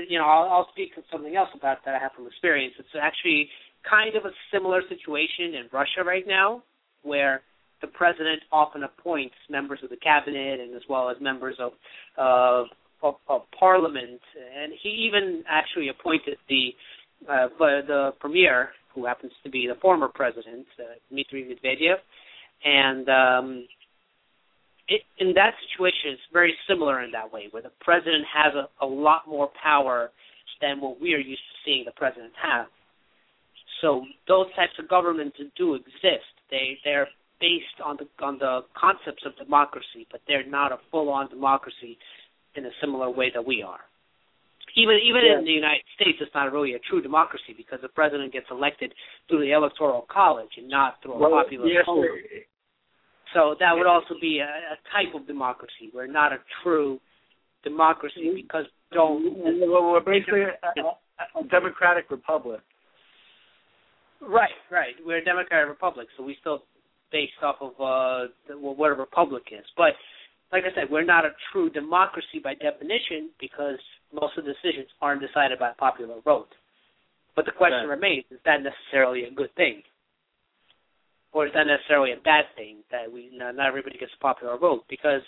you know, I'll, I'll speak of something else about that I have from experience. It's actually kind of a similar situation in Russia right now, where the president often appoints members of the cabinet and as well as members of uh, of, of parliament, and he even actually appointed the uh, the premier who happens to be the former president, uh, Dmitry Medvedev, and um, it, in that situation, it's very similar in that way, where the president has a, a lot more power than what we are used to seeing the president have. So those types of governments do exist. They they're based on the on the concepts of democracy, but they're not a full on democracy in a similar way that we are. Even even Yeah. in the United States, it's not really a true democracy because the president gets elected through the electoral college and not through a Well, popular yes, vote. So that would also be a, a type of democracy. We're not a true democracy Mm-hmm. because don't Well, we're basically a, a, a democratic republic. right, right. We're a democratic republic, so we still based off of uh the, well, what a republic is. But like I said, we're not a true democracy by definition because most of the decisions aren't decided by popular vote. But the question Right. remains: Is that necessarily a good thing, or is that necessarily a bad thing that we not, not everybody gets a popular vote? Because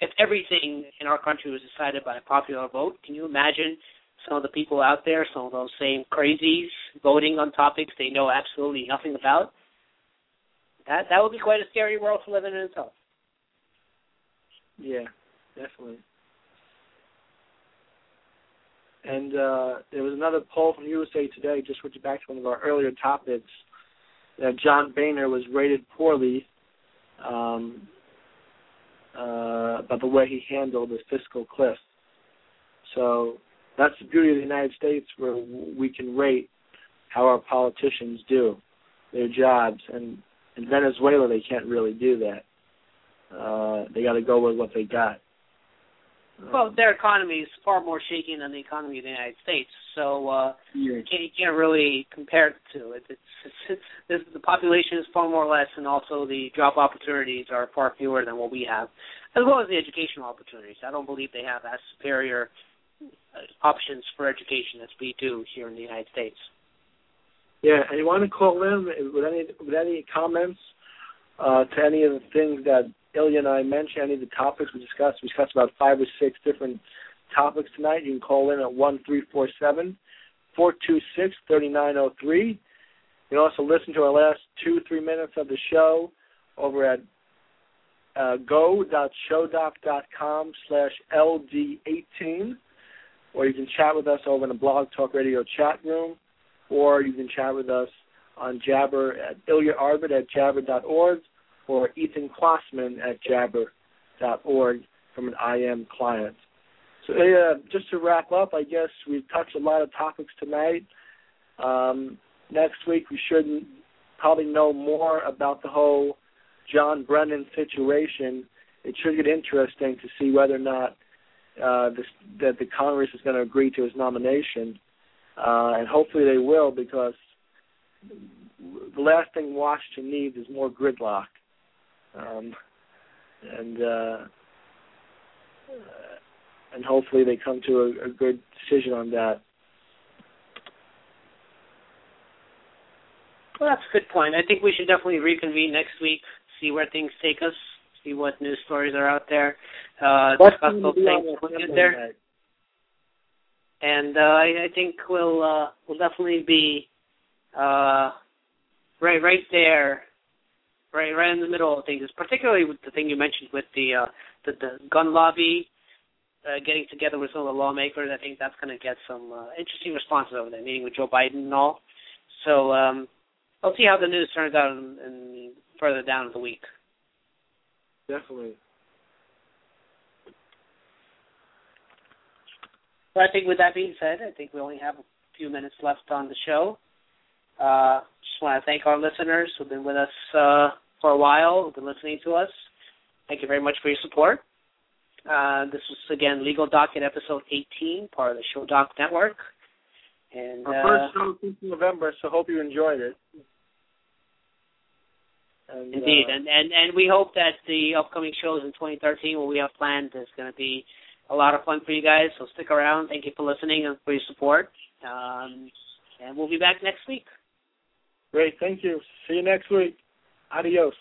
if everything in our country was decided by a popular vote, can you imagine some of the people out there, some of those same crazies, voting on topics they know absolutely nothing about? That that would be quite a scary world to live in in itself. Yeah, definitely. And uh, there was another poll from USA Today, just switching back to one of our earlier topics, that John Boehner was rated poorly um, uh, about the way he handled the fiscal cliff. So that's the beauty of the United States, where we can rate how our politicians do their jobs. And in Venezuela, they can't really do that. Uh, they got to go with what they got. Well, their economy is far more shaky than the economy of the United States, so uh, yeah. you can't, you can't really compare it to it. It's, it's, it's, the population is far more or less, and also the job opportunities are far fewer than what we have, as well as the educational opportunities. I don't believe they have as superior uh, options for education as we do here in the United States. Yeah, and you want to call in with any with any comments uh, to any of the things that Ilya and I mentioned, any of the topics we discussed. We discussed about five or six different topics tonight. You can call in at one three four seven four two six thirty nine oh three. You can also listen to our last two three minutes of the show over at uh, go.showdoc.com slash ld18, or you can chat with us over in the Blog Talk Radio chat room, or you can chat with us on Jabber at Ilya Arbit at jabber.org or Ethan Kwassman at jabber.org from an IM client. So uh, just to wrap up, I guess we've touched a lot of topics tonight. Um, next week we should probably know more about the whole John Brennan situation. It should get interesting to see whether or not uh, this, that the Congress is going to agree to his nomination, uh, and hopefully they will because the last thing Washington needs is more gridlock, um, and uh, and hopefully they come to a, a good decision on that. Well, that's a good point. I think we should definitely reconvene next week, see where things take us, see what news stories are out there, uh, What's discuss those things when we get there. and uh, I, I think we'll uh, we'll definitely be uh, right right there, right right in the middle of things. Particularly with the thing you mentioned with the uh, the, the gun lobby uh, getting together with some of the lawmakers. I think that's going to get some uh, interesting responses over there, meeting with Joe Biden and all. So um, I'll see how the news turns out in, in further down in the week. Definitely. But I think with that being said, I think we only have a few minutes left on the show. Uh, just want to thank our listeners who've been with us uh, for a while, who've been listening to us. Thank you very much for your support. Uh, this was again Legal Docket episode 18, part of the Show Doc Network. And Our uh, first show since November, so hope you enjoyed it. And, Indeed, uh, and, and and we hope that the upcoming shows in 2013, what we have planned, is going to be a lot of fun for you guys. So stick around. Thank you for listening and for your support. Um, and we'll be back next week. great. Thank you. See you next week. Adios.